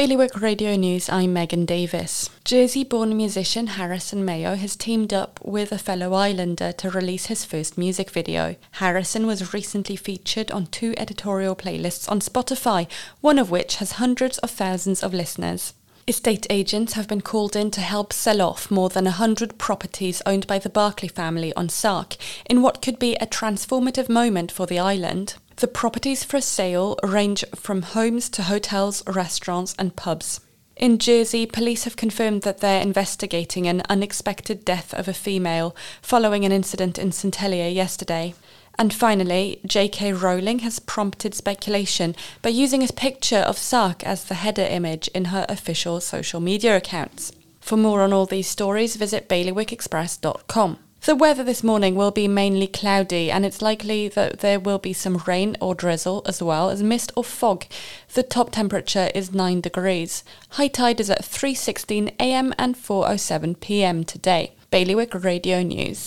Bailiwick Radio News, I'm Megan Davis. Jersey born musician Harrison Mayo has teamed up with a fellow islander to release his first music video. Harrison was recently featured on two editorial playlists on Spotify, one of which has hundreds of thousands of listeners. Estate agents have been called in to help sell off more than 100 properties owned by the Barclay family on Sark in what could be a transformative moment for the island. The properties for sale range from homes to hotels, restaurants, and pubs. In Jersey, police have confirmed that they're investigating an unexpected death of a female following an incident in St Helier yesterday. And finally, J.K. Rowling has prompted speculation by using a picture of Sark as the header image in her official social media accounts. For more on all these stories, visit bailiwickexpress.com. The weather this morning will be mainly cloudy, and it's likely that there will be some rain or drizzle as well as mist or fog. The top temperature is 9 degrees. High tide is at 3:16 a.m. and 4:07 p.m. today. Bailiwick Radio News.